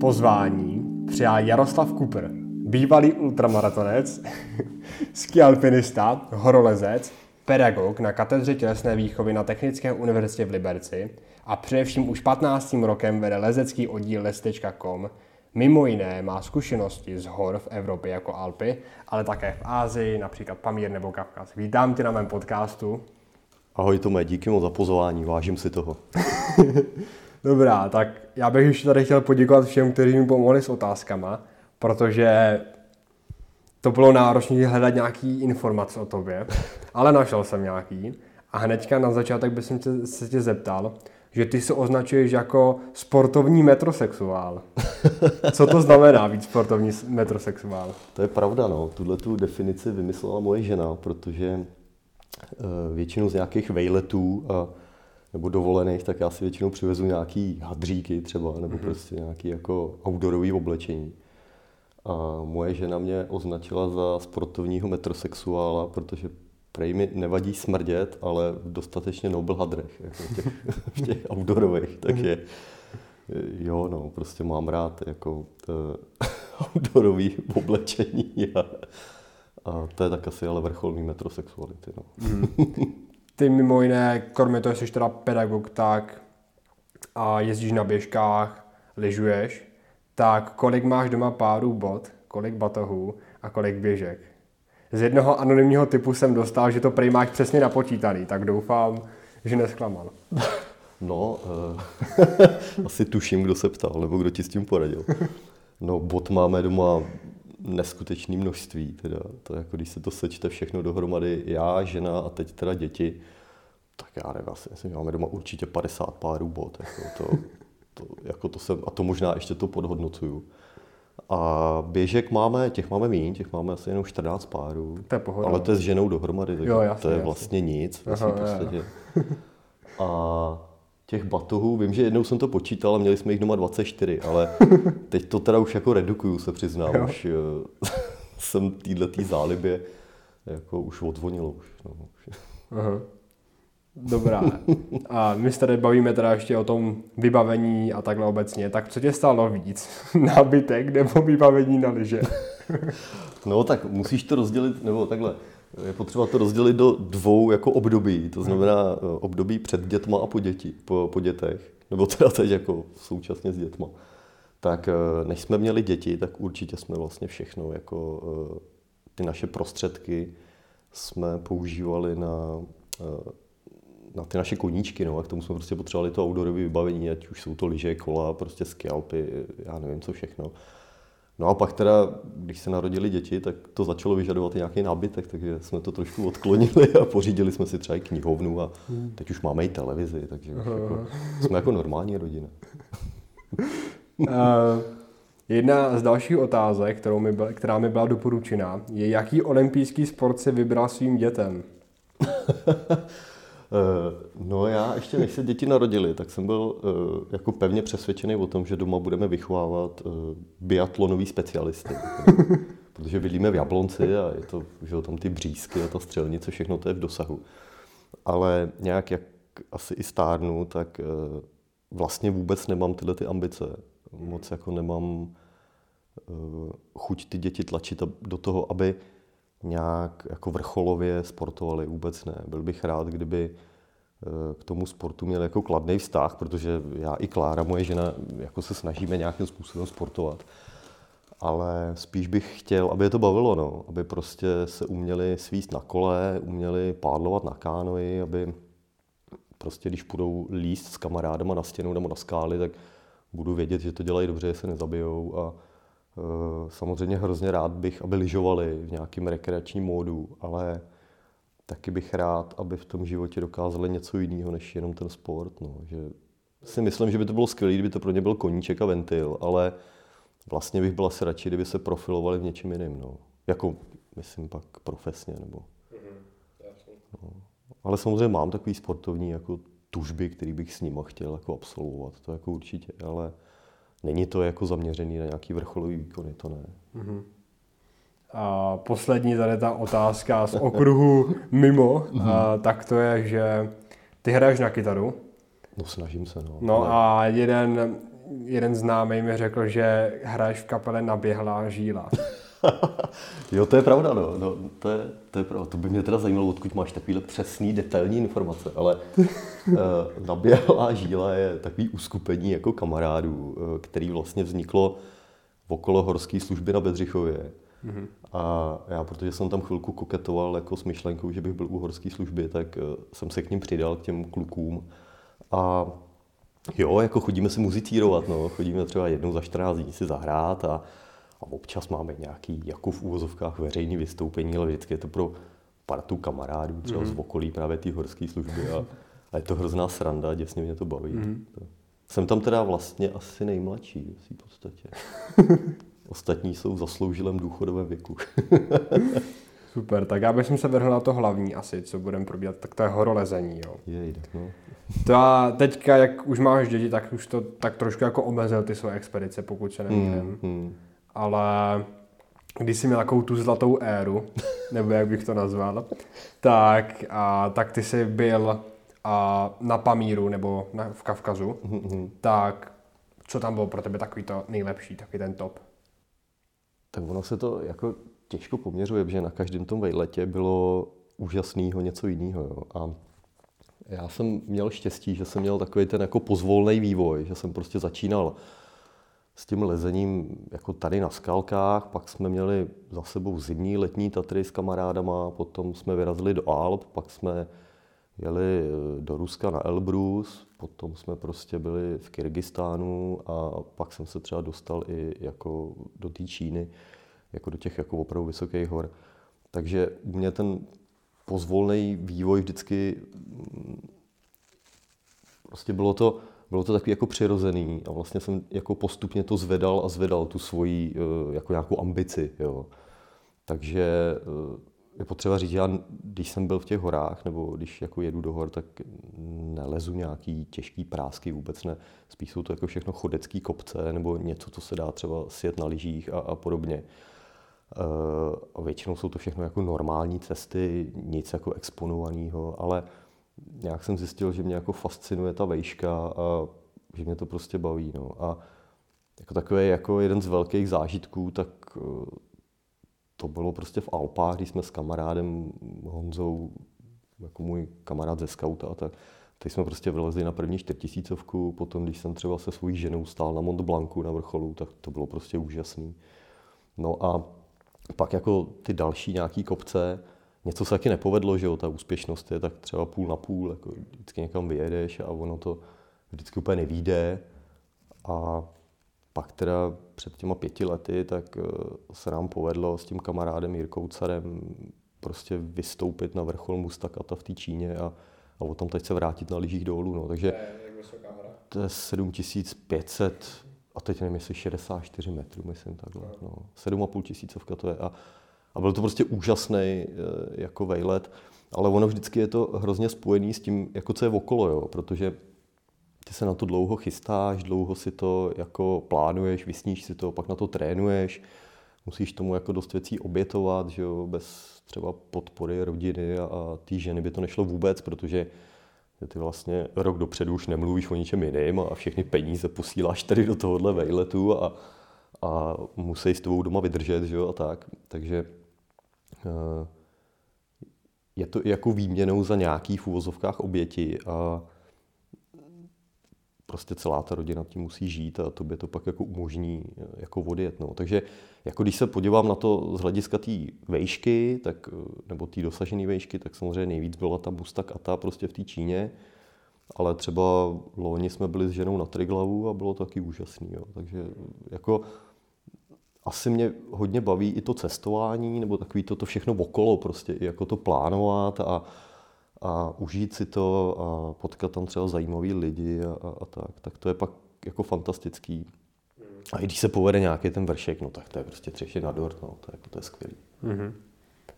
Pozvání přijal Jaroslav Kupr, bývalý ultramaratonec, skialpinista, horolezec, pedagog na katedře tělesné výchovy na Technické univerzitě v Liberci a především už 15. rokem vede lezecký oddíl les.com. Mimo jiné má zkušenosti z hor v Evropě jako Alpy, ale také v Ázii, například Pamír nebo Kavkaz. Vítám tě na mém podcastu. Ahoj Tome, díky moc za pozvání, vážím si toho. Dobrá, tak já bych ještě tady chtěl poděkovat všem, kteří mi pomohli s otázkama, protože to bylo náročné hledat nějaký informace o tobě, ale našel jsem nějaký. A hnedka na začátek bych se tě zeptal, že ty se označuješ jako sportovní metrosexuál. Co to znamená být sportovní metrosexuál? To je pravda, no. Tuhle tu definici vymyslela moje žena, protože eh, většinu z nějakých vejletů a nebo dovolených, tak já si většinou přivezu nějaký hadříky třeba, nebo mm-hmm. prostě nějaký jako outdoorový oblečení. A moje žena mě označila za sportovního metrosexuála, protože prej mi nevadí smrdět, ale v dostatečně nobl hadrech, jako v těch, v těch outdoorových, takže jo, no, prostě mám rád jako uh, outdoorový oblečení a, a to je tak asi ale vrcholný metrosexuality, no. Mm. Ty mimo jiné, kromě toho, jsi teda pedagog, tak a jezdíš na běžkách, lyžuješ, tak kolik máš doma párů bot, kolik batohů a kolik běžek? Z jednoho anonymního typu jsem dostal, že to prej máš přesně napočítaný, tak doufám, že nesklamal. No, uh, asi tuším, kdo se ptal, nebo kdo ti s tím poradil. No, bot máme doma neskutečné množství. Teda. To jako, když se to sečte všechno dohromady, já, žena a teď teda děti, tak já nevím, asi myslím, máme doma určitě 50 párů bot. Jako to, to, jako to jsem, a to možná ještě to podhodnocuju. A běžek máme, těch máme méně, těch máme asi jenom 14 párů. To je pohoda. Ale to je s ženou dohromady, takže jo, jasný, to je vlastně jasný. nic. Aha, vlastně A těch batohů, vím, že jednou jsem to počítal a měli jsme jich doma 24, ale teď to teda už jako redukuju, se přiznám. Jo. Už uh, jsem týhle zálibě jako už odvonil. Už, no. Aha. Dobrá. A my se tady bavíme teda ještě o tom vybavení a takhle obecně. Tak co tě stálo víc? Nábytek nebo vybavení na lyže? no tak musíš to rozdělit, nebo takhle. Je potřeba to rozdělit do dvou jako období. To znamená eh, období před dětma a po, děti, po, po dětech. Nebo teda teď jako současně s dětma. Tak eh, než jsme měli děti, tak určitě jsme vlastně všechno, jako eh, ty naše prostředky jsme používali na na ty naše koníčky, no, a k tomu jsme prostě potřebovali to outdoorové vybavení, ať už jsou to lyže, kola, prostě skialpy, já nevím co všechno. No a pak teda, když se narodili děti, tak to začalo vyžadovat i nějaký nábytek, takže jsme to trošku odklonili a pořídili jsme si třeba i knihovnu a hmm. teď už máme i televizi, takže už jako, jsme jako normální rodina. uh, jedna z dalších otázek, kterou mi byla, která mi byla doporučena, je, jaký olympijský sport si vybral svým dětem? Eh, no já ještě než se děti narodili, tak jsem byl eh, jako pevně přesvědčený o tom, že doma budeme vychovávat eh, biatlonový specialisty. Protože bydlíme v Jablonci a je to, že tam ty břízky a ta střelnice, všechno to je v dosahu. Ale nějak jak asi i stárnu, tak vlastně vůbec nemám tyhle ty ambice. Moc jako nemám chuť ty děti tlačit do toho, aby nějak jako vrcholově sportovali, vůbec ne. Byl bych rád, kdyby eh, k tomu sportu měl jako kladný vztah, protože já i Klára, moje žena, jako se snažíme nějakým způsobem sportovat. Ale spíš bych chtěl, aby je to bavilo, no. aby prostě se uměli svíst na kole, uměli pádlovat na kánoji, aby prostě když půjdou líst s kamarádama na stěnu nebo na skály, tak budu vědět, že to dělají dobře, že se nezabijou a samozřejmě hrozně rád bych, aby lyžovali v nějakém rekreačním módu, ale taky bych rád, aby v tom životě dokázali něco jiného než jenom ten sport. No. Že si myslím, že by to bylo skvělé, kdyby to pro ně byl koníček a ventil, ale vlastně bych byl asi radši, kdyby se profilovali v něčem jiném. No. Jako, myslím pak profesně. Nebo... No. Ale samozřejmě mám takový sportovní jako tužby, který bych s nima chtěl jako absolvovat, to jako určitě, ale není to jako zaměřený na nějaký vrcholový výkony, to ne. Mm-hmm. A poslední tady ta otázka z okruhu mimo, a, tak to je, že ty hraješ na kytaru. No snažím se, no. No Ale- a jeden, jeden známý mi řekl, že hraješ v kapele Naběhlá žíla. Jo, to je pravda, no. no to, je, to je pravda. To by mě teda zajímalo, odkud máš takovýhle přesný, detailní informace, ale uh, Naběhlá žíla je takový uskupení jako kamarádů, uh, který vlastně vzniklo okolo horské služby na Bedřichově. Mm-hmm. A já, protože jsem tam chvilku koketoval jako s myšlenkou, že bych byl u horské služby, tak uh, jsem se k ním přidal, k těm klukům. A jo, jako chodíme si muzicírovat, no. chodíme třeba jednou za 14 dní si zahrát a, a občas máme nějaký, jako v úvozovkách, veřejný vystoupení, ale vždycky je to pro partu kamarádů, třeba mm-hmm. z okolí právě té horské služby a, a je to hrozná sranda, děsně mě to baví. Mm-hmm. Jsem tam teda vlastně asi nejmladší v podstatě. Ostatní jsou v zasloužilém důchodovém věku. Super, tak já bych se vrhl na to hlavní asi, co budeme probíhat, tak to je horolezení, jo. Jej, no. To a teďka, jak už máš děti, tak už to tak trošku jako omezil ty své expedice, pokud se nemýlím. Hmm. Ale když jsi měl takovou tu zlatou éru, nebo jak bych to nazval, tak, a, tak ty jsi byl a, na Pamíru nebo na, v Kavkazu, tak co tam bylo pro tebe takový to nejlepší, takový ten top? Tak ono se to jako těžko poměřuje, protože na každém tom vejletě bylo úžasného něco jiného. Jo. A já jsem měl štěstí, že jsem měl takový ten jako pozvolný vývoj, že jsem prostě začínal s tím lezením jako tady na skalkách, pak jsme měli za sebou zimní letní Tatry s kamarádama, potom jsme vyrazili do Alp, pak jsme jeli eh, do Ruska na Elbrus, potom jsme prostě byli v Kyrgyzstánu a pak jsem se třeba dostal i jako do té Číny, jako do těch jako opravdu vysokých hor. Takže u mě ten pozvolný vývoj vždycky mm, prostě bylo to, bylo to takový jako přirozený a vlastně jsem jako postupně to zvedal a zvedal tu svoji eh, jako nějakou ambici, jo. Takže eh, je potřeba říct, že já, když jsem byl v těch horách, nebo když jako jedu do hor, tak nelezu nějaký těžký prásky, vůbec ne. Spíš jsou to jako všechno chodecký kopce, nebo něco, co se dá třeba sjet na lyžích a, a podobně. Eh, A většinou jsou to všechno jako normální cesty, nic jako exponovaného, ale nějak jsem zjistil, že mě jako fascinuje ta vejška a že mě to prostě baví. No. A jako takový jako jeden z velkých zážitků, tak eh, to bylo prostě v Alpách, když jsme s kamarádem Honzou, jako můj kamarád ze skauta, tak teď jsme prostě vylezli na první čtyřtisícovku, potom když jsem třeba se svojí ženou stál na Mont Blancu na vrcholu, tak to bylo prostě úžasný. No a pak jako ty další nějaký kopce, něco se taky nepovedlo, že jo, ta úspěšnost je tak třeba půl na půl, jako vždycky někam vyjedeš a ono to vždycky úplně nevíde. A pak teda před těma pěti lety, tak eh, se nám povedlo s tím kamarádem Jirkou Carem prostě vystoupit na vrchol Mustakata v té Číně a, a o tom teď se vrátit na lyžích dolů. No. Takže to je 7500 a teď nevím, jestli 64 metrů, myslím takhle. No. 7,5 tisícovka to je. A, a byl to prostě úžasný eh, jako vejlet, ale ono vždycky je to hrozně spojený s tím, jako co je okolo, jo, protože ty se na to dlouho chystáš, dlouho si to jako plánuješ, vysníš si to, pak na to trénuješ, musíš tomu jako dost věcí obětovat, že jo, bez třeba podpory rodiny a, té ženy by to nešlo vůbec, protože ty vlastně rok dopředu už nemluvíš o ničem jiném a všechny peníze posíláš tady do tohohle vejletu a, a musí s tebou doma vydržet, že jo, a tak. Takže je to jako výměnou za nějaký v úvozovkách oběti a prostě celá ta rodina tím musí žít a tobě to pak jako umožní eh, jako odjet. No. Takže jako když se podívám na to z hlediska té vejšky, tak, eh, nebo té dosažené vejšky, tak samozřejmě nejvíc byla ta Mustak Ata prostě v té Číně, ale třeba loni jsme byli s ženou na Triglavu a bylo to taky úžasný. Jo. Takže jako asi mě hodně baví i to cestování, nebo takový to, to všechno okolo, prostě i jako to plánovat a, a užít si to a potkat tam třeba zajímavý lidi a, a, a tak, tak to je pak jako fantastický. A i když se povede nějaký ten vršek, no tak to je prostě třešit na dort, no, to je, to je skvělý. Mm-hmm.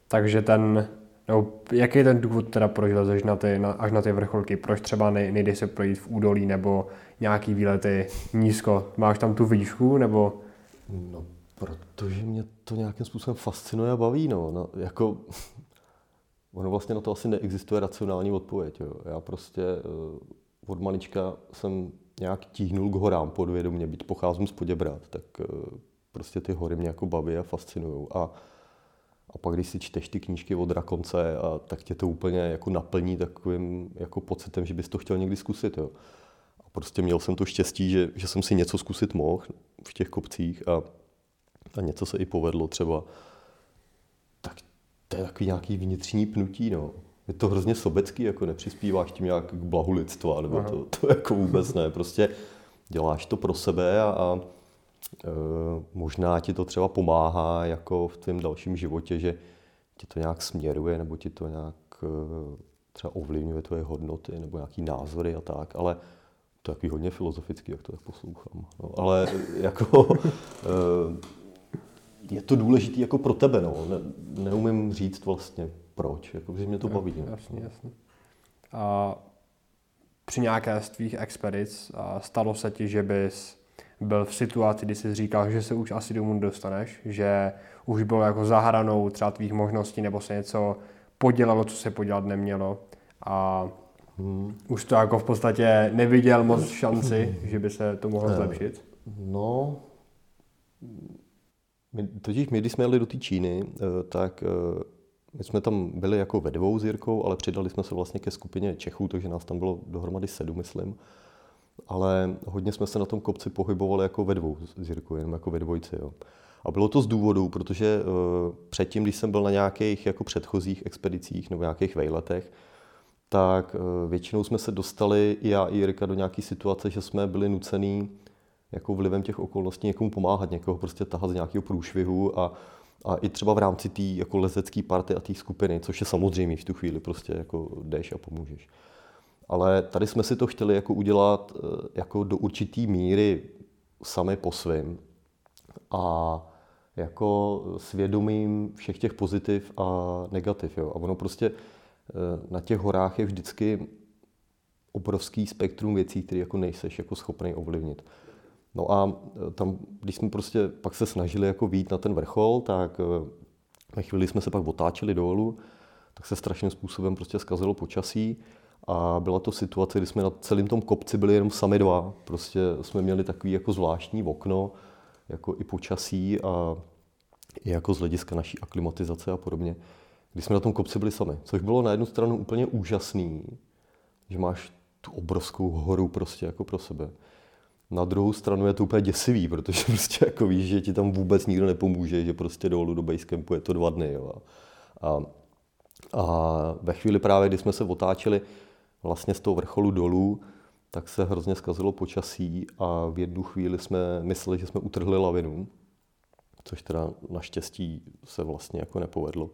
Takže ten, no, jaký je ten důvod teda, proč lezeš na ty, na, až na ty vrcholky? Proč třeba nej, nejdeš se projít v údolí nebo nějaký výlety nízko? Máš tam tu výšku nebo? No, Protože mě to nějakým způsobem fascinuje a baví. No. No, jako, ono vlastně na to asi neexistuje racionální odpověď. Jo. Já prostě uh, od malička jsem nějak tíhnul k horám podvědomě, byť pocházím z Poděbrat, tak uh, prostě ty hory mě jako baví a fascinují. A, a pak, když si čteš ty knížky od Rakonce, a, tak tě to úplně jako naplní takovým jako pocitem, že bys to chtěl někdy zkusit. Jo. A prostě měl jsem to štěstí, že, že jsem si něco zkusit mohl v těch kopcích a, a něco se i povedlo třeba. Tak to je takový nějaký vnitřní pnutí. No. Je to hrozně sobecký, jako nepřispíváš tím nějak k blahu lidstva, nebo to, to jako vůbec ne. Prostě děláš to pro sebe a, a e, možná ti to třeba pomáhá jako v tvém dalším životě, že ti to nějak směruje, nebo ti to nějak e, třeba ovlivňuje tvoje hodnoty, nebo nějaký názory a tak, ale to je takový hodně filozofický, jak to tak poslouchám. No, ale jako e, je to důležité jako pro tebe, no. Ne, neumím říct vlastně proč, jako, že mě to baví. No. Jasně, jasně. A při nějaké z tvých expedic stalo se ti, že bys byl v situaci, kdy jsi říkal, že se už asi domů dostaneš, že už bylo jako zahranou třeba tvých možností, nebo se něco podělalo, co se podělat nemělo a hmm. už to jako v podstatě neviděl moc šanci, že by se to mohlo zlepšit? No, my, totiž my, když jsme jeli do té Číny, eh, tak eh, my jsme tam byli jako ve dvou s Jirkou, ale přidali jsme se vlastně ke skupině Čechů, takže nás tam bylo dohromady sedm, myslím. Ale hodně jsme se na tom kopci pohybovali jako ve dvou s Jirkou, jenom jako ve dvojci. Jo. A bylo to z důvodu, protože uh, předtím, když jsem byl na nějakých jako předchozích expedicích nebo nějakých vejletech, tak uh, většinou jsme se dostali, i já i Jirka, do nějaké situace, že jsme byli nucený jako vlivem těch okolností někomu pomáhat, někoho prostě tahat z nějakého průšvihu a, a i třeba v rámci té jako lezecké party a té skupiny, což je samozřejmě v tu chvíli prostě jako jdeš a pomůžeš. Ale tady jsme si to chtěli jako udělat eh, jako do určitý míry sami po svým a jako svědomím všech těch pozitiv a negativ. Jo. A ono prostě eh, na těch horách je vždycky obrovský spektrum věcí, které jako nejseš jako schopný ovlivnit. No a e, tam, když jsme prostě pak se snažili jako výjít na ten vrchol, tak na e, chvíli jsme se pak otáčeli dolů, tak se strašným způsobem prostě zkazilo počasí a byla to situace, kdy jsme na celém tom kopci byli jenom sami dva. Prostě jsme měli takový jako zvláštní okno, jako i počasí a i jako z hlediska naší aklimatizace a podobně. Když jsme na tom kopci byli sami, což bylo na jednu stranu úplně úžasný, že máš tu obrovskou horu prostě jako pro sebe. Na druhou stranu je to úplně děsivý, protože prostě jako víš, že ti tam vůbec nikdo nepomůže, že prostě dolů do Basecampu je to dva dny. Jo. A, a ve chvíli právě, kdy jsme se otáčeli vlastně z toho vrcholu dolů, tak se hrozně zkazilo počasí a v jednu chvíli jsme mysleli, že jsme utrhli lavinu, což teda naštěstí se vlastně jako nepovedlo.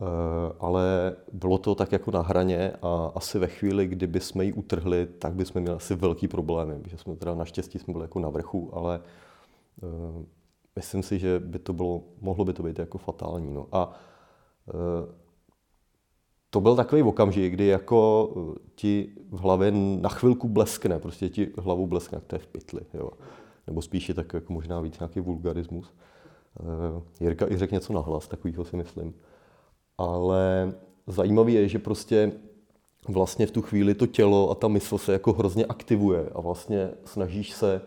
Eh, ale bylo to tak jako na hraně a asi ve chvíli, kdyby jsme ji utrhli, tak bychom měli asi velký problémy, že jsme teda naštěstí jsme byli jako na vrchu, ale uh, myslím si, že by to bylo, mohlo by to být jako fatální. No. A uh, to byl takový okamžik, kdy jako ti v hlavě na chvilku bleskne, prostě ti hlavou bleskne, to je v pytli, jo. Nebo spíše tak jako možná víc nějaký vulgarismus. Jirka i řekl něco nahlas, takovýho si myslím ale zajímavé je, že prostě vlastně v tu chvíli to tělo a ta mysl se jako hrozně aktivuje a vlastně snažíš se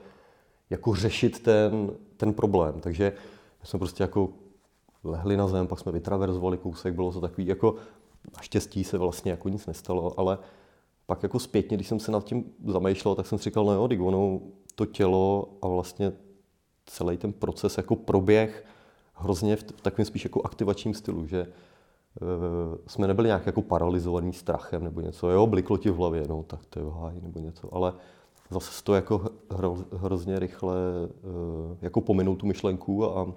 jako řešit ten, ten problém. Takže jsme prostě jako lehli na zem, pak jsme vytraverzovali kousek, bylo to takový jako naštěstí se vlastně jako nic nestalo, ale pak jako zpětně, když jsem se nad tím zamýšlel, tak jsem si říkal, no jo, ono to tělo a vlastně celý ten proces jako proběh hrozně v takovém spíš jako aktivačním stylu, že jsme nebyli nějak jako paralizovaný strachem nebo něco. Jo, bliklo ti v hlavě, no tak to je háj nebo něco, ale zase to jako hro, hrozně rychle eh, jako pominul tu myšlenku a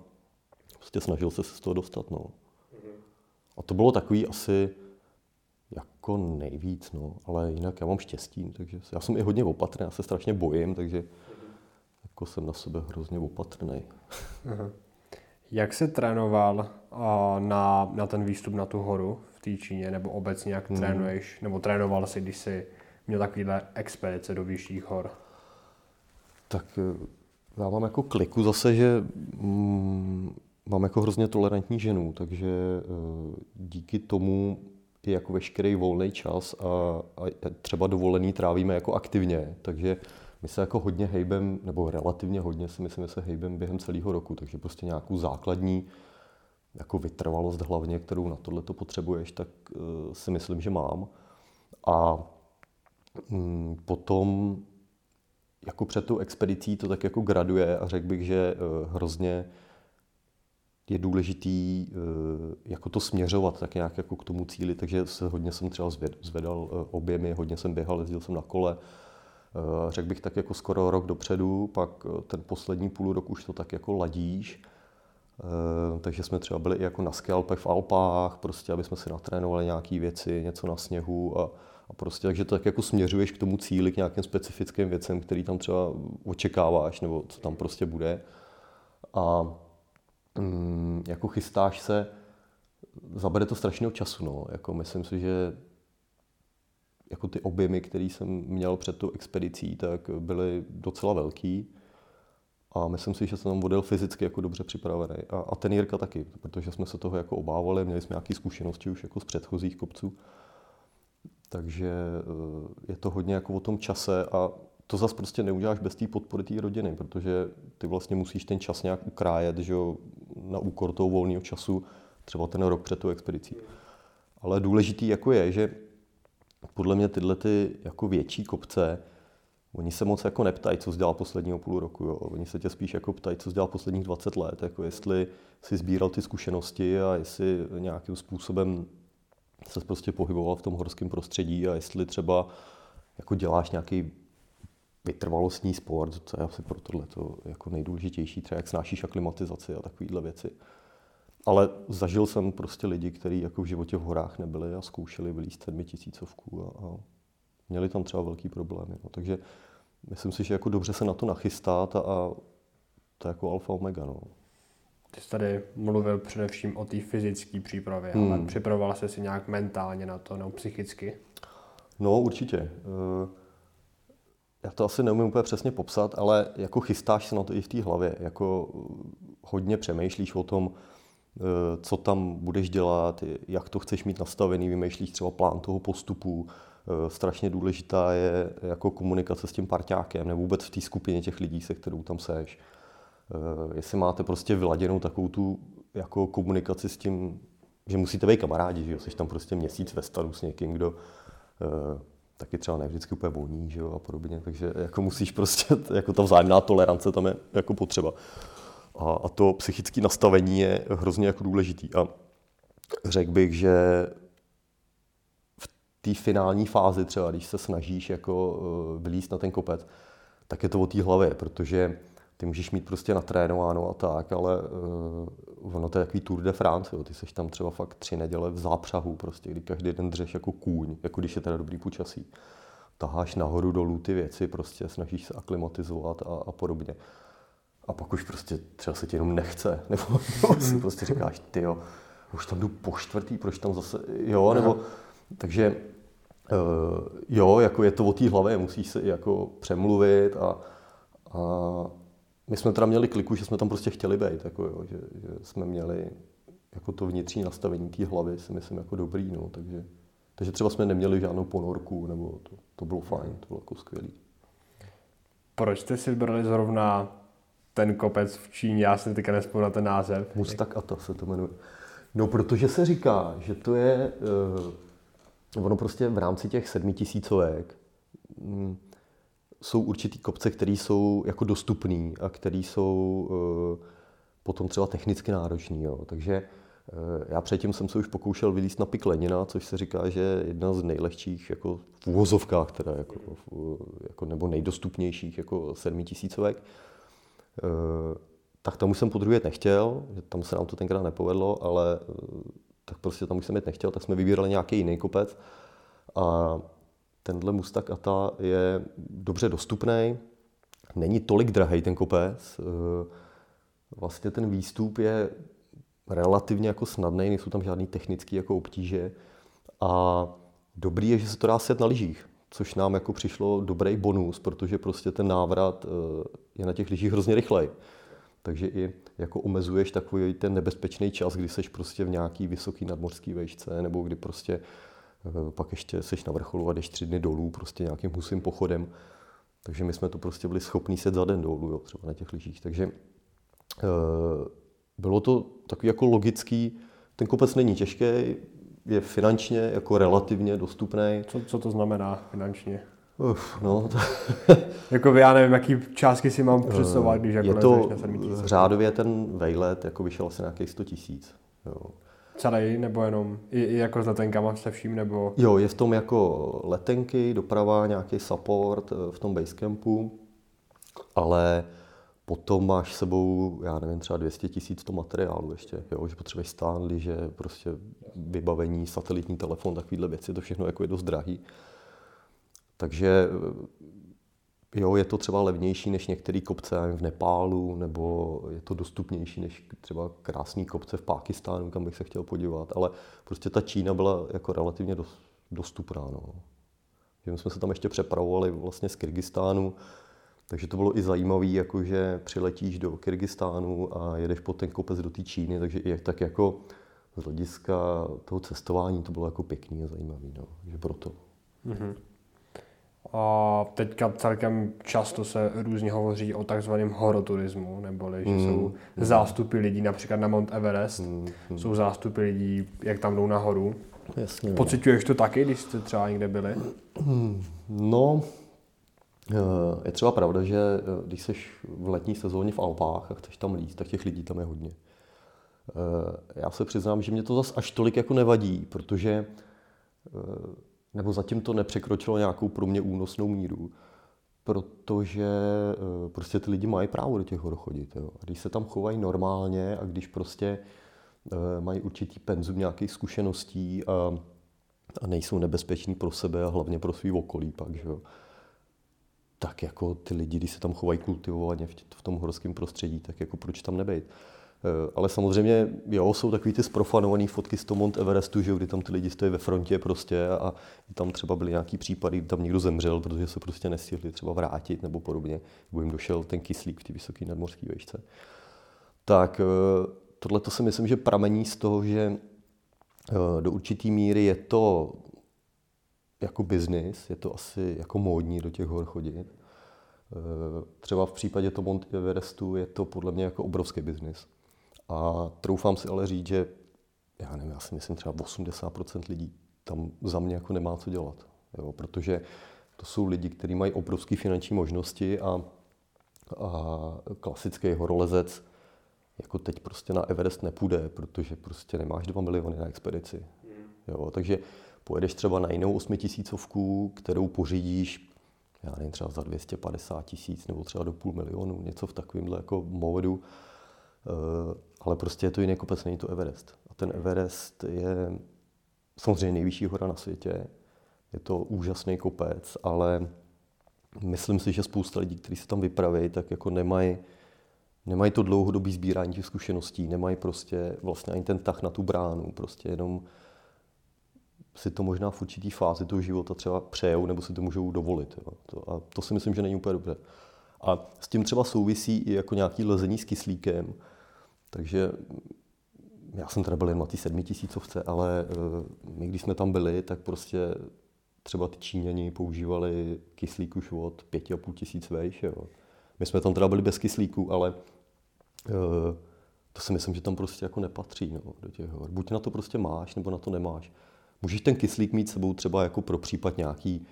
prostě snažil se z toho dostat, no. A to bylo takový asi jako nejvíc, no, ale jinak já mám štěstí, takže já jsem i hodně opatrný, já se strašně bojím, takže jako jsem na sebe hrozně opatrný. Jak se trénoval na, na ten výstup na tu horu v té Číně, nebo obecně jak hmm. trénuješ, nebo trénoval jsi, když jsi měl takovýhle expedice do vyšších hor? Tak eh, já mám jako kliku zase, že mm, mám jako hrozně tolerantní ženu, takže uh, díky tomu je jako veškerý volný čas a, a třeba dovolený trávíme jako aktivně, takže my se jako hodně hejbem, nebo relativně hodně si myslím, že se hejbem během celého roku, takže prostě nějakou základní jako vytrvalost hlavně, kterou na tohle to potřebuješ, tak uh, si myslím, že mám. A um, potom jako před tou expedicí to tak jako graduje a řekl bych, že uh, hrozně je uh, jako to směřovat tak nějak jako k tomu cíli, takže se hodně jsem třeba zvedal objemy, hodně jsem běhal, jezdil jsem na kole, řekl bych tak jako skoro rok dopředu, pak ten poslední půl rok už to tak jako ladíš, Eh, takže jsme třeba byli i jako na skalpech v Alpách, prostě, aby jsme si natrénovali nějaké věci, něco na sněhu a, a prostě, takže to tak jako směřuješ k tomu cíli, k nějakým specifickým věcem, který tam třeba očekáváš, nebo co tam prostě bude. A mm, jako chystáš se, zabere to strašného času, no. Jako myslím si, že jako ty objemy, které jsem měl před tou expedicí, tak byly docela velký. A myslím si, že jsem tam odjel fyzicky jako dobře připravený. A, a ten Jirka taky, protože jsme se toho jako obávali, měli jsme nějaké zkušenosti už jako z předchozích kopců. Takže eh, je to hodně jako o tom čase a to zase prostě neuděláš bez té podpory té rodiny, protože ty vlastně musíš ten čas nějak ukrájet, že na úkor toho volného času, třeba ten rok před tou expedicí. Ale důležitý jako je, že podle mě tyhle ty jako větší kopce, Oni se moc jako neptají, co jsi dělal posledního půl roku. Jo. Oni se tě spíš jako ptají, co jsi dělal posledních 20 let. Jako jestli si sbíral ty zkušenosti a jestli nějakým způsobem se prostě pohyboval v tom horském prostředí a jestli třeba jako děláš nějaký vytrvalostní sport, co je asi pro tohle to jako nejdůležitější, třeba jak snášíš aklimatizaci a takovéhle věci. Ale zažil jsem prostě lidi, kteří jako v životě v horách nebyli a zkoušeli vylíst sedmitisícovku a, a měli tam třeba velký problémy. No. Takže myslím si, že jako dobře se na to nachystat a, a to je jako alfa omega. No. Ty jsi tady mluvil především o té fyzické přípravě, hmm. ale připravoval jsi si nějak mentálně na to, nebo psychicky? No, určitě. Eh, já to asi neumím úplně přesně popsat, ale jako chystáš se na to i v té hlavě. Jako hodně přemýšlíš o tom, eh, co tam budeš dělat, jak to chceš mít nastavený, vymýšlíš třeba plán toho postupu, Eh, strašně důležitá je jako komunikace s tím parťákem nebo vůbec v té skupině těch lidí, se kterou tam seš. Eh, jestli máte prostě vyladěnou takovou tu jako komunikaci s tím, že musíte být kamarádi, že jo? Jsi tam prostě měsíc ve staru s někým, kdo eh, taky třeba ne vždycky úplně voní, že jo, a podobně, takže jako musíš prostě, jako ta vzájemná tolerance tam je jako potřeba. A, a to psychické nastavení je hrozně jako důležitý. A řekl bych, že té finální fázi třeba, když se snažíš jako eh, vylíst na ten kopec, tak je to o té hlavě, protože ty můžeš mít prostě natrénováno a tak, ale uh, ono to je takový Tour de France, jo. ty seš tam třeba fakt tři neděle v zápřahu, prostě, kdy každý den dřeš jako kůň, jako když je teda dobrý počasí. Taháš nahoru dolů ty věci, prostě snažíš se aklimatizovat a, a podobně. A pak už prostě třeba se ti jenom nechce, nebo, nebo si prostě říkáš, ty jo, už tam jdu po čtvrtý, proč tam zase, jo, nebo, takže Uh, jo, jako je to o té hlavě, musíš se jako přemluvit a, a my jsme teda měli kliku, že jsme tam prostě chtěli být, jako jo, že, že, jsme měli jako to vnitřní nastavení té hlavy, si myslím, jako dobrý, no, takže, takže třeba jsme neměli žádnou ponorku, nebo to, to bylo fajn, to bylo jako skvělý. Proč jste si vybrali zrovna ten kopec v Číně, já si teďka nespomínám ten název. Mustak Ata se to jmenuje. No, protože se říká, že to je uh, ono prostě v rámci těch sedmi tisícovek mm, jsou určitý kopce, které jsou jako dostupné a které jsou uh, potom třeba technicky náročné. Takže uh, já předtím jsem se už pokoušel vylíst na pik Lenina, což se říká, že je jedna z nejlehčích jako v uvozovkách, teda jako, jako, nebo nejdostupnějších jako sedmitisícovek. Uh, tak tam už jsem podruhé nechtěl, že tam se nám to tenkrát nepovedlo, ale tak prostě tam už jsem jít nechtěl, tak jsme vybírali nějaký jiný kopec. A tenhle Mustak Ata je dobře dostupný, není tolik drahý ten kopec. Eh, vlastně ten výstup je relativně jako snadný, nejsou tam žádný technické jako obtíže. A dobrý je, že se to dá set na lyžích, což nám jako přišlo dobrý bonus, protože prostě ten návrat eh, je na těch lyžích hrozně rychlej. Takže i jako omezuješ takový ten nebezpečný čas, kdy seš prostě v nějaký vysoký nadmořský vejšce, nebo kdy prostě eh, pak ještě seš na vrcholu a jdeš tři dny dolů prostě nějakým husým pochodem. Takže my jsme to prostě byli schopní set za den dolů, jo, třeba na těch lyžích. Takže e, bylo to takový jako logický, ten kopec není těžký, je finančně jako relativně dostupný. Co, co to znamená finančně? Uf, no, to... jako já nevím, jaký částky si mám představovat, když jako je to na řádově ten vejlet jako vyšel asi nějakých 100 tisíc. Celý, nebo jenom i, i jako s letenkama se vším, nebo? Jo, je v tom jako letenky, doprava, nějaký support eh, v tom basecampu, ale potom máš sebou, já nevím, třeba 200 tisíc to materiálu ještě, jo, že potřebuješ stán, že prostě vybavení, satelitní telefon, takovéhle věci, to všechno jako je dost drahý. Takže eh, jo, je to třeba levnější než některé kopce v Nepálu, nebo je to dostupnější než třeba krásný kopce v Pákistánu, kam bych se chtěl podívat, ale prostě ta Čína byla jako relativně dostupná. No. My jsme se tam ještě přepravovali vlastně z Kyrgyzstánu, takže to bylo i zajímavé, jakože přiletíš do Kyrgyzstánu a jedeš po ten kopec do té Číny, takže i tak jako z hlediska toho cestování to bylo jako pěkný a zajímavý, no, že proto. Mm-hmm. A teďka celkem často se různě hovoří o takzvaném horoturismu, neboli že mm, jsou mm. zástupy lidí, například na Mount Everest, mm, mm. jsou zástupy lidí, jak tam jdou nahoru. Jasně. No. Pocituješ to taky, když jste třeba někde byli? No, eh, je třeba pravda, že eh, když jsi v letní sezóně v Alpách a chceš tam líst, tak těch lidí tam je hodně. Eh, já se přiznám, že mě to zas až tolik jako nevadí, protože nebo zatím to nepřekročilo nějakou pro mě únosnou míru, protože eh, prostě ty lidi mají právo do těch hor chodit. Jo. A když se tam chovají normálně a když prostě eh, mají určitý penzum nějakých zkušeností a, a nejsou nebezpeční pro sebe a hlavně pro svý okolí pak, že jo, tak jako ty lidi, když se tam chovají kultivovaně v tom horském prostředí, tak jako proč tam nebejt. Eh, ale samozřejmě, jo, jsou takový ty sprofanované fotky z toho Mount Everestu, že kdy tam ty lidi stojí ve frontě prostě a tam třeba byly nějaký případy, kdy tam někdo zemřel, protože se prostě nestihli třeba vrátit nebo podobně, nebo jim došel ten kyslík v té vysoké nadmořské vejšce. Tak eh, tohle to si myslím, že pramení z toho, že eh, do určité míry je to jako biznis, je to asi jako módní do těch hor chodit. Třeba v případě toho Mount Everestu je to podle mě jako obrovský biznis. A troufám si ale říct, že já nevím, já si myslím třeba 80% lidí tam za mě jako nemá co dělat. Jo, protože to jsou lidi, kteří mají obrovské finanční možnosti a, a klasický horolezec jako teď prostě na Everest nepůjde, protože prostě nemáš 2 miliony na expedici. Jo, takže pojedeš třeba na jinou osmitisícovku, kterou pořídíš, já nevím, třeba za 250 tisíc nebo třeba do půl milionu, něco v takovémhle jako modu. Eh, ale prostě je to jiný kopec, není to Everest. A ten Everest je samozřejmě nejvyšší hora na světě, je to úžasný kopec, ale myslím si, že spousta lidí, kteří se tam vypraví, tak jako nemají nemají to dlouhodobé sbírání těch zkušeností, nemají prostě vlastně ani ten tah na tu bránu, prostě jenom si to možná v určitý fázi toho života třeba přejou nebo si to můžou dovolit. Jo. To, a to si myslím, že není úplně dobře. A s tím třeba souvisí i jako nějaký lezení s kyslíkem, takže já jsem teda byl jen na té sedmi tisícovce, ale eh, my, když jsme tam byli, tak prostě třeba ty Číňani používali kyslík už od pěti a půl tisíc vejš. Jo. My jsme tam teda byli bez kyslíku, ale eh, to si myslím, že tam prostě jako nepatří no, do těch hor. Buď na to prostě máš, nebo na to nemáš. Můžeš ten kyslík mít sebou třeba jako pro případ nějaký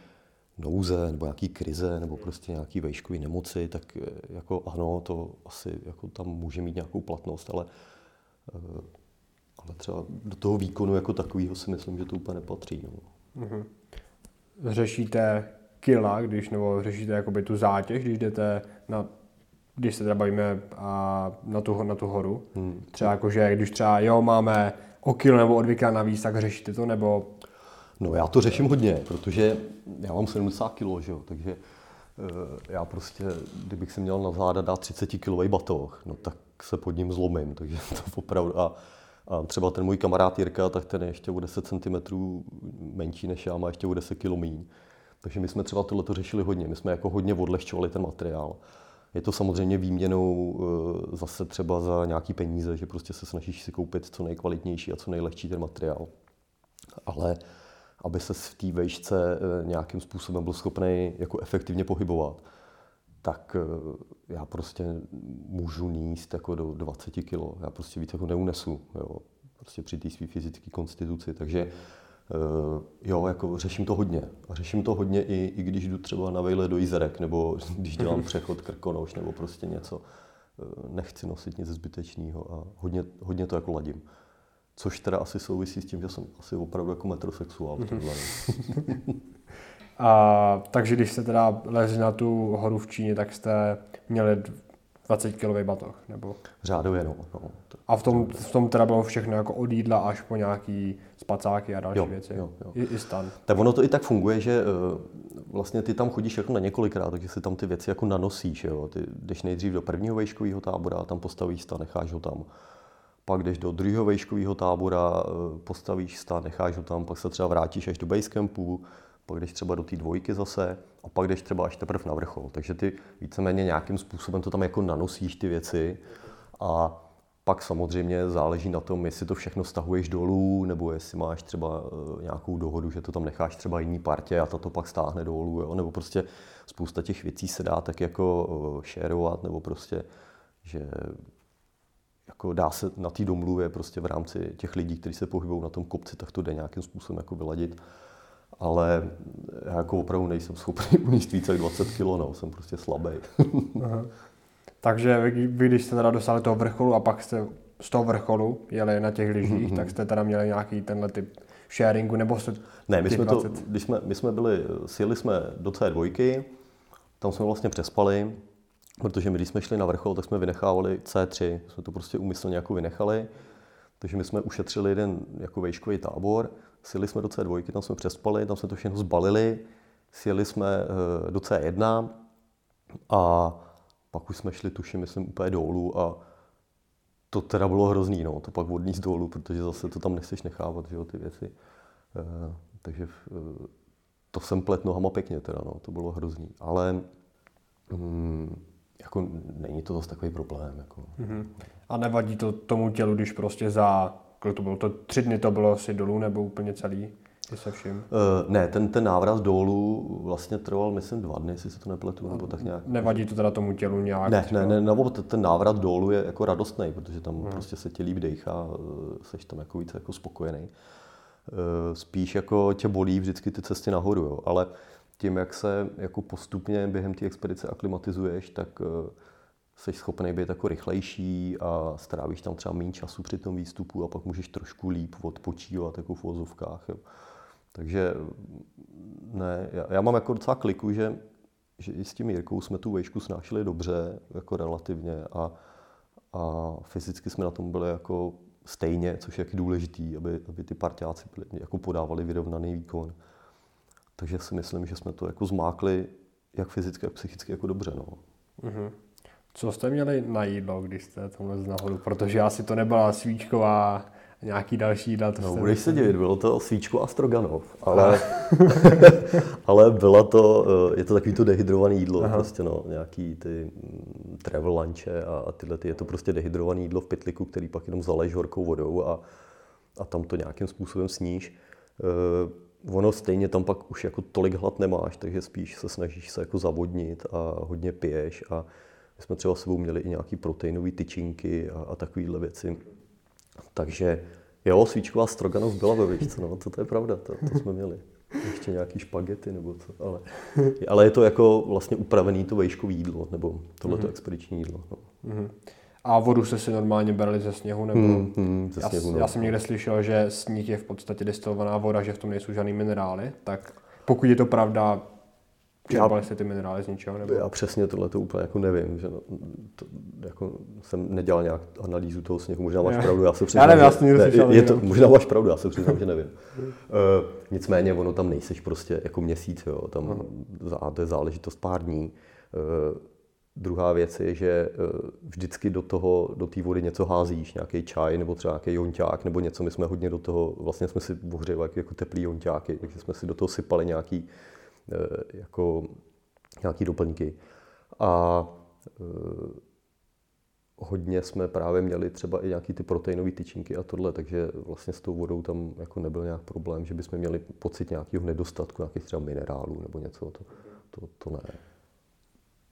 nouze nebo nějaký krize nebo prostě nějaký vejškový nemoci, tak eh, jako ano, to asi jako tam může mít nějakou platnost, ale, eh, ale třeba do toho výkonu jako takového si myslím, že to úplně nepatří. No. Mm-hmm. Řešíte kila, když, nebo řešíte jakoby tu zátěž, když jdete na když se teda bavíme a na, tu, na tu horu. Hmm. Třeba jako, že když třeba jo, máme o kilo nebo o dvě kila navíc, tak řešíte to, nebo No já to řeším hodně, protože já mám 70 kg, že jo, takže eh, já prostě, kdybych si měl na záda dát 30 kg batoh, no tak se pod ním zlomím, takže to opravdu. A, a třeba ten můj kamarád Jirka, tak ten je ještě o 10 cm menší než já, má ještě o 10 kg míň. Takže my jsme třeba tohleto řešili hodně. My jsme jako hodně odlehčovali ten materiál. Je to samozřejmě výměnou eh, zase třeba za nějaký peníze, že prostě se snažíš si koupit co nejkvalitnější a co nejlehčí ten materiál. Ale aby se v té vejšce eh, nějakým způsobem byl schopný jako efektivně pohybovat, tak eh, já prostě můžu níst jako do 20 kg. Já prostě víc jako neunesu, jo. Prostě při té své fyzické konstituci. Takže jo, jako řeším to hodně. A řeším to hodně i, i když jdu třeba na vejle do Izerek, nebo když dělám přechod krkonoš, nebo prostě něco. Uh, nechci nosit nic zbytečného a hodně, hodně to jako ladím. Což teda asi souvisí s tím, že jsem asi opravdu jako metrosexuál. Mm-hmm. a takže když jste teda lezli na tu horu v Číně, tak jste měli 20 kg batoh, nebo? Řádově, no. no. A v tom, v tom teda bylo všechno jako od jídla až po nějaký spacáky a další jo, věci. Jo, jo. I, I stan. Tak ono to i tak funguje, že uh, vlastně ty tam chodíš jako na několikrát, takže si tam ty věci jako nanosíš. Jo. Ty jdeš nejdřív do prvního vejškového tábora, tam postavíš stan, necháš ho tam. Pak jdeš do druhého vejškového tábora, uh, postavíš stan, necháš ho tam, pak se třeba vrátíš až do basecampu, pak jdeš třeba do té dvojky zase a pak jdeš třeba až teprve na vrchol. Takže ty víceméně nějakým způsobem to tam jako nanosíš ty věci a pak samozřejmě záleží na tom, jestli to všechno stahuješ dolů, nebo jestli máš třeba eh, nějakou dohodu, že to tam necháš třeba jiný partě a ta to pak stáhne dolů, jo? nebo prostě spousta těch věcí se dá tak jako šerovat, eh, nebo prostě, že jako dá se na té domluvě prostě v rámci těch lidí, kteří se pohybují na tom kopci, tak to jde nějakým způsobem jako vyladit. Ale já jako opravdu nejsem schopný uníst více jak 20 kg, no, jsem prostě slabý. Takže vy, když jste teda dosáhli toho vrcholu a pak jste z toho vrcholu jeli na těch lyžích, mm-hmm. tak jste teda měli nějaký tenhle typ sharingu, nebo jste Ne, my jsme, to, když jsme, my jsme byli, sjeli jsme do C2, tam jsme vlastně přespali, protože my, když jsme šli na vrchol, tak jsme vynechávali C3, jsme to prostě úmyslně jako vynechali, takže my jsme ušetřili jeden jako vejškový tábor, sjeli jsme do C2, tam jsme přespali, tam jsme to všechno zbalili, sjeli jsme eh, do C1 a pak už jsme šli, tuším, myslím, úplně dolů a to teda bylo hrozný, no, to pak vodní z dolů, protože zase to tam nechceš nechávat, že jo, ty věci. E, takže e, to jsem plet nohama pěkně teda, no, to bylo hrozný. Ale mm, jako není to zase takový problém. Jako. Mm-hmm. A nevadí to tomu tělu, když prostě za, to bylo, to tři dny to bylo asi dolů nebo úplně celý? Se vším? Uh, ne, ten, ten návrat dolů vlastně trval, myslím, dva dny, jestli se to nepletu, nebo tak nějak. Nevadí to teda tomu tělu nějak? Ne, ne, ne, nebo ten návrat dolů je jako radostný, protože tam hmm. prostě se ti líp dejchá, eh, seš tam jako více jako spokojený. Uh, spíš jako tě bolí vždycky ty cesty nahoru, jo. ale tím, jak se jako postupně během té expedice aklimatizuješ, tak uh, jsi schopný být jako rychlejší a strávíš tam třeba méně času při tom výstupu a pak můžeš trošku líp odpočívat jako v vozovkách. Jo. Takže ne, já, já mám jako docela kliku, že, že i s tím Jirkou jsme tu vejšku snášeli dobře, jako relativně a, a fyzicky jsme na tom byli jako stejně, což je důležitý, aby, aby ty partiáci byli, jako podávali vyrovnaný výkon. Takže si myslím, že jsme to jako zmákli jak fyzicky, jak psychicky jako dobře. No. Mm-hmm. Co jste měli na jídlo, když jste tam lezli nahoru? Protože asi to nebyla svíčková nějaký další jídla. To no, budeš se divit, bylo to svíčku a stroganov, ale, ale byla to, eh, je to takový to dehydrované jídlo, Aha. prostě no, nějaký ty mm, travel lunche a, a tyhle, ty, je to prostě dehydrované jídlo v pytliku, který pak jenom zalejš horkou vodou a, a tam to nějakým způsobem sníš. Uh, ono stejně tam pak už jako tolik hlad nemáš, takže spíš se snažíš se jako zavodnit a hodně piješ a jsme třeba sebou měli i nějaký proteinové tyčinky a, a takovéhle věci. Takže jo, svíčková stroganov byla ve výšce, no, to, to je pravda, to, to jsme měli. Ještě nějaký špagety nebo co, ale, ale je to jako vlastně upravený to vejškové jídlo, nebo tohleto mm-hmm. expediční jídlo. No. Mm-hmm. A vodu jste si normálně brali ze sněhu? Nebo... Hmm, hmm, ze sněhu já, no. já jsem někde slyšel, že sníh je v podstatě destilovaná voda, že v tom nejsou žádný minerály. Tak pokud je to pravda, Čerpali jste ty minerály z ničeho? Nebo? Já přesně tohle to úplně jako nevím. Že no, to, jako jsem nedělal nějak analýzu toho sněhu, možná máš já. pravdu, já se přiznám, já nevím, já že, ne, je to, možná máš pravdu, já se přiznám, že nevím. uh, nicméně ono tam nejseš prostě jako měsíc, jo, tam uh to je záležitost pár dní. Uh, druhá věc je, že uh, vždycky do toho, do té vody něco házíš, nějaký čaj nebo třeba nějaký jonťák nebo něco, my jsme hodně do toho, vlastně jsme si ohřívali jako teplý jonťáky, takže jsme si do toho sypali nějaký jako nějaký doplňky. A hodně jsme právě měli třeba i nějaký ty proteinové tyčinky a tohle, takže vlastně s tou vodou tam jako nebyl nějak problém, že bychom měli pocit nějakého nedostatku, nějakých třeba minerálů nebo něco, to, to, to ne.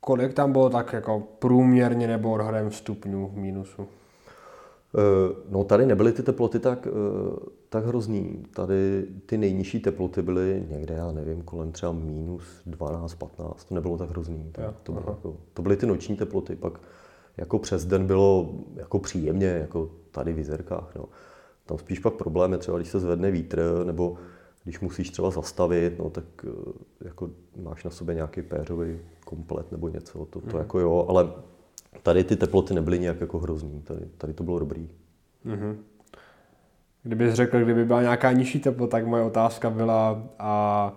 Kolik tam bylo tak jako průměrně nebo odhadem stupňů v mínusu? Eh, no tady nebyly ty teploty tak, eh, tak hrozný. Tady ty nejnižší teploty byly někde, já nevím, kolem třeba minus 12, 15. To nebylo tak hrozný. Tak to, bylo jako, to byly ty noční teploty. Pak jako přes den bylo jako příjemně, jako tady v Jizerkách. No. Tam spíš pak problém je třeba, když se zvedne vítr, nebo když musíš třeba zastavit, no, tak eh, jako máš na sobě nějaký péřový komplet nebo něco, to, to mm. jako jo, ale tady ty teploty nebyly nějak jako hrozný, tady, tady to bylo dobrý. Mm-hmm. Kdybys řekl, kdyby byla nějaká nižší teplota, tak moje otázka byla, a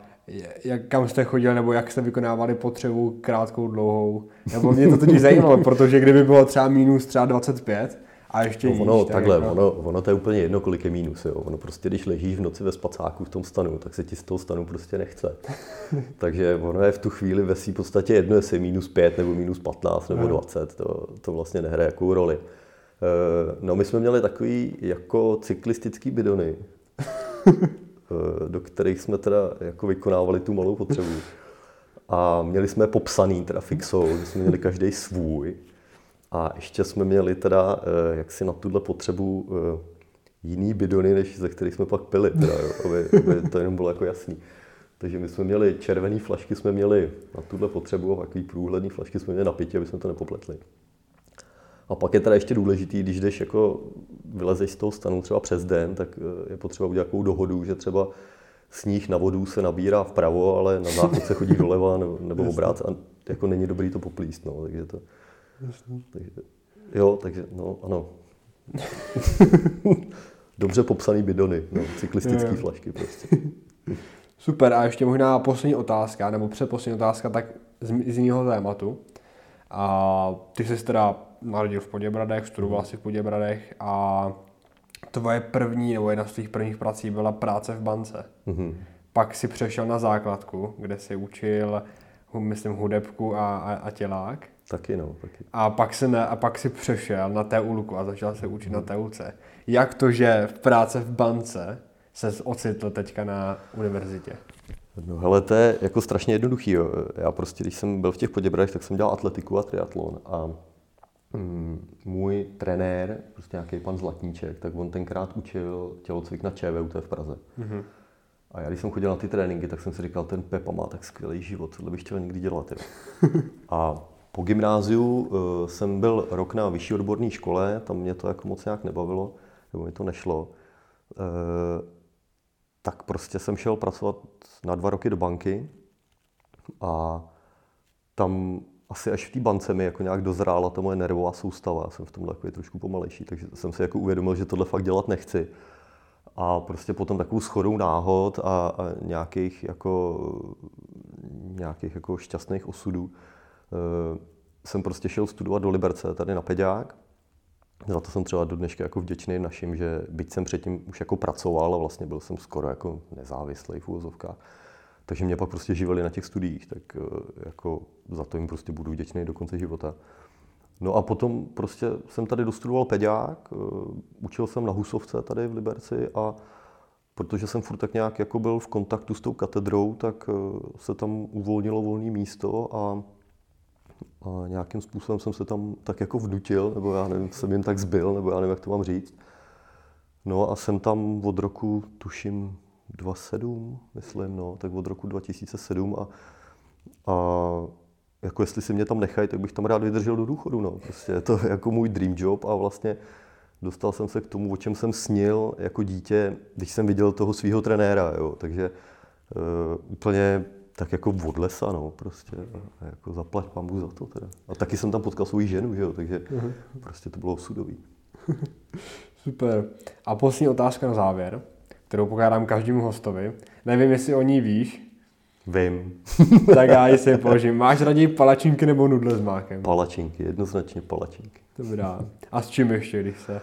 jak, kam jste chodil, nebo jak jste vykonávali potřebu krátkou, dlouhou. Nebo mě to totiž zajímalo, protože kdyby bylo třeba minus třeba 25, a ještě no, ono, níž, takhle, jako... ono, ono to je úplně jedno, kolik je mínus. Jo. Ono prostě, když ležíš v noci ve spacáku v tom stanu, tak se ti z toho stanu prostě nechce. Takže ono je v tu chvíli ve v podstatě jedno, jestli je minus 5 nebo minus 15 nebo 20. To, to vlastně nehraje jakou roli. Eh, no my jsme měli takový jako cyklistický bidony, eh, do kterých jsme teda jako vykonávali tu malou potřebu. A měli jsme popsaný teda fixou, že jsme měli každý svůj. A ještě jsme měli teda eh, jaksi na tuhle potřebu eh, jiný bidony, než ze kterých jsme pak pili, teda, jo, aby, aby to jenom bylo jako jasný. Takže my jsme měli červené flašky, jsme měli na tuhle potřebu a takový průhledný flašky jsme měli na pitě, aby jsme to nepopletli. A pak je teda ještě důležitý, když jdeš jako vylezeš z toho stanu třeba přes den, tak eh, je potřeba udělat takovou dohodu, že třeba sníh na vodu se nabírá vpravo, ale na záchod se chodí doleva nebo, nebo obrát a jako není dobrý to poplíst. No, takže to, takže, jo, takže no, ano. Dobře popsaný bidony, no, cyklistické flašky prostě. Super, a ještě možná poslední otázka, nebo předposlední otázka, tak z, z jiného tématu. A ty jsi teda narodil v Poděbradech, studoval mm. si v Poděbradech a tvoje první, nebo jedna z tvých prvních prací byla práce v bance. Mm-hmm. Pak si přešel na základku, kde si učil, myslím, hudebku a, a, a tělák. Taky no, taky. A pak, se ne, a pak si přešel na teulku a začal se učit hmm. na teulce. Jak to, že v práce v bance se ocitl teďka na univerzitě? No hele, to je jako strašně jednoduchý. Jo. Já prostě, když jsem byl v těch Poděbradech, tak jsem dělal atletiku a triatlon a mm, můj trenér, prostě nějaký pan Zlatníček, tak on tenkrát učil tělocvik na ČVUT v Praze. Mm-hmm. A já když jsem chodil na ty tréninky, tak jsem si říkal, ten Pepa má tak skvělý život, tohle bych chtěl někdy dělat. Jo. a po gymnáziu uh, jsem byl rok na vyšší odborné škole, tam mě to jako moc nějak nebavilo, nebo mi to nešlo. Uh, tak prostě jsem šel pracovat na dva roky do banky a tam asi až v té bance mi jako nějak dozrála ta moje nervová soustava. Já jsem v tomhle takový trošku pomalejší, takže jsem si jako uvědomil, že tohle fakt dělat nechci. A prostě potom takovou schodou náhod a, a nějakých jako, nějakých jako šťastných osudů Eh, jsem prostě šel studovat do Liberce, tady na Peďák. Za to jsem třeba do dneška jako vděčný našim, že byť jsem předtím už jako pracoval a vlastně byl jsem skoro jako nezávislý v úvozovkách, takže mě pak prostě živili na těch studiích, tak eh, jako za to jim prostě budu vděčný do konce života. No a potom prostě jsem tady dostudoval peďák, eh, učil jsem na Husovce tady v Liberci a protože jsem furt tak nějak jako byl v kontaktu s tou katedrou, tak se tam uvolnilo volné místo a a nějakým způsobem jsem se tam tak jako vnutil, nebo já nevím, jsem jim tak zbyl, nebo já nevím, jak to mám říct. No a jsem tam od roku, tuším, 2007, myslím, no, tak od roku 2007 a, a jako jestli si mě tam nechají, tak bych tam rád vydržel do důchodu, no. Prostě je to jako můj dream job a vlastně dostal jsem se k tomu, o čem jsem snil jako dítě, když jsem viděl toho svého trenéra, jo. Takže uh, úplně tak jako od lesa, no, prostě. A jako zaplať pambu za to teda. A taky jsem tam potkal svou ženu, že jo, takže uh-huh. prostě to bylo osudový. Super. A poslední otázka na závěr, kterou pokládám každému hostovi. Nevím, jestli o ní víš. Vím. tak já ji si položím. Máš raději palačinky nebo nudle s mákem? Palačinky, jednoznačně palačinky. Dobrá. A s čím ještě, když se?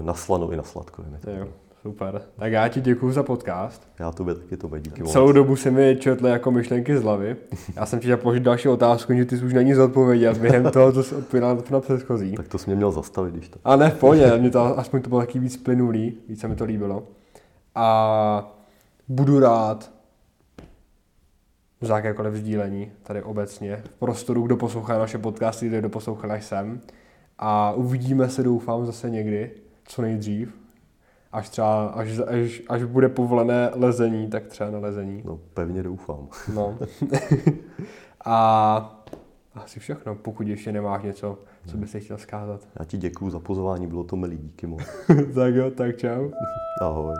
Na slano i na sladko. To jo, Super. Tak já ti děkuji za podcast. Já tobě taky to díky moc. Celou dobu se mi četly jako myšlenky z hlavy. Já jsem ti chtěl položit další otázku, že ty jsi už na ní zodpověděl během toho, co jsi odpověděl na předchozí. Tak to jsi mě měl zastavit, když to. A ne, v pohodě, mě to, aspoň to bylo taky víc plynulý, víc se mi to líbilo. A budu rád za jakékoliv sdílení tady obecně v prostoru, kdo poslouchá naše podcasty, kdo doposlouchal až sem. A uvidíme se, doufám, zase někdy, co nejdřív. Až třeba, až, až, až bude povolené lezení, tak třeba na lezení. No, pevně doufám. No. a asi všechno, pokud ještě nemáš něco, co bys chtěl zkázat. Já ti děkuji za pozvání, bylo to milý, díky moc. tak jo, tak čau. Ahoj.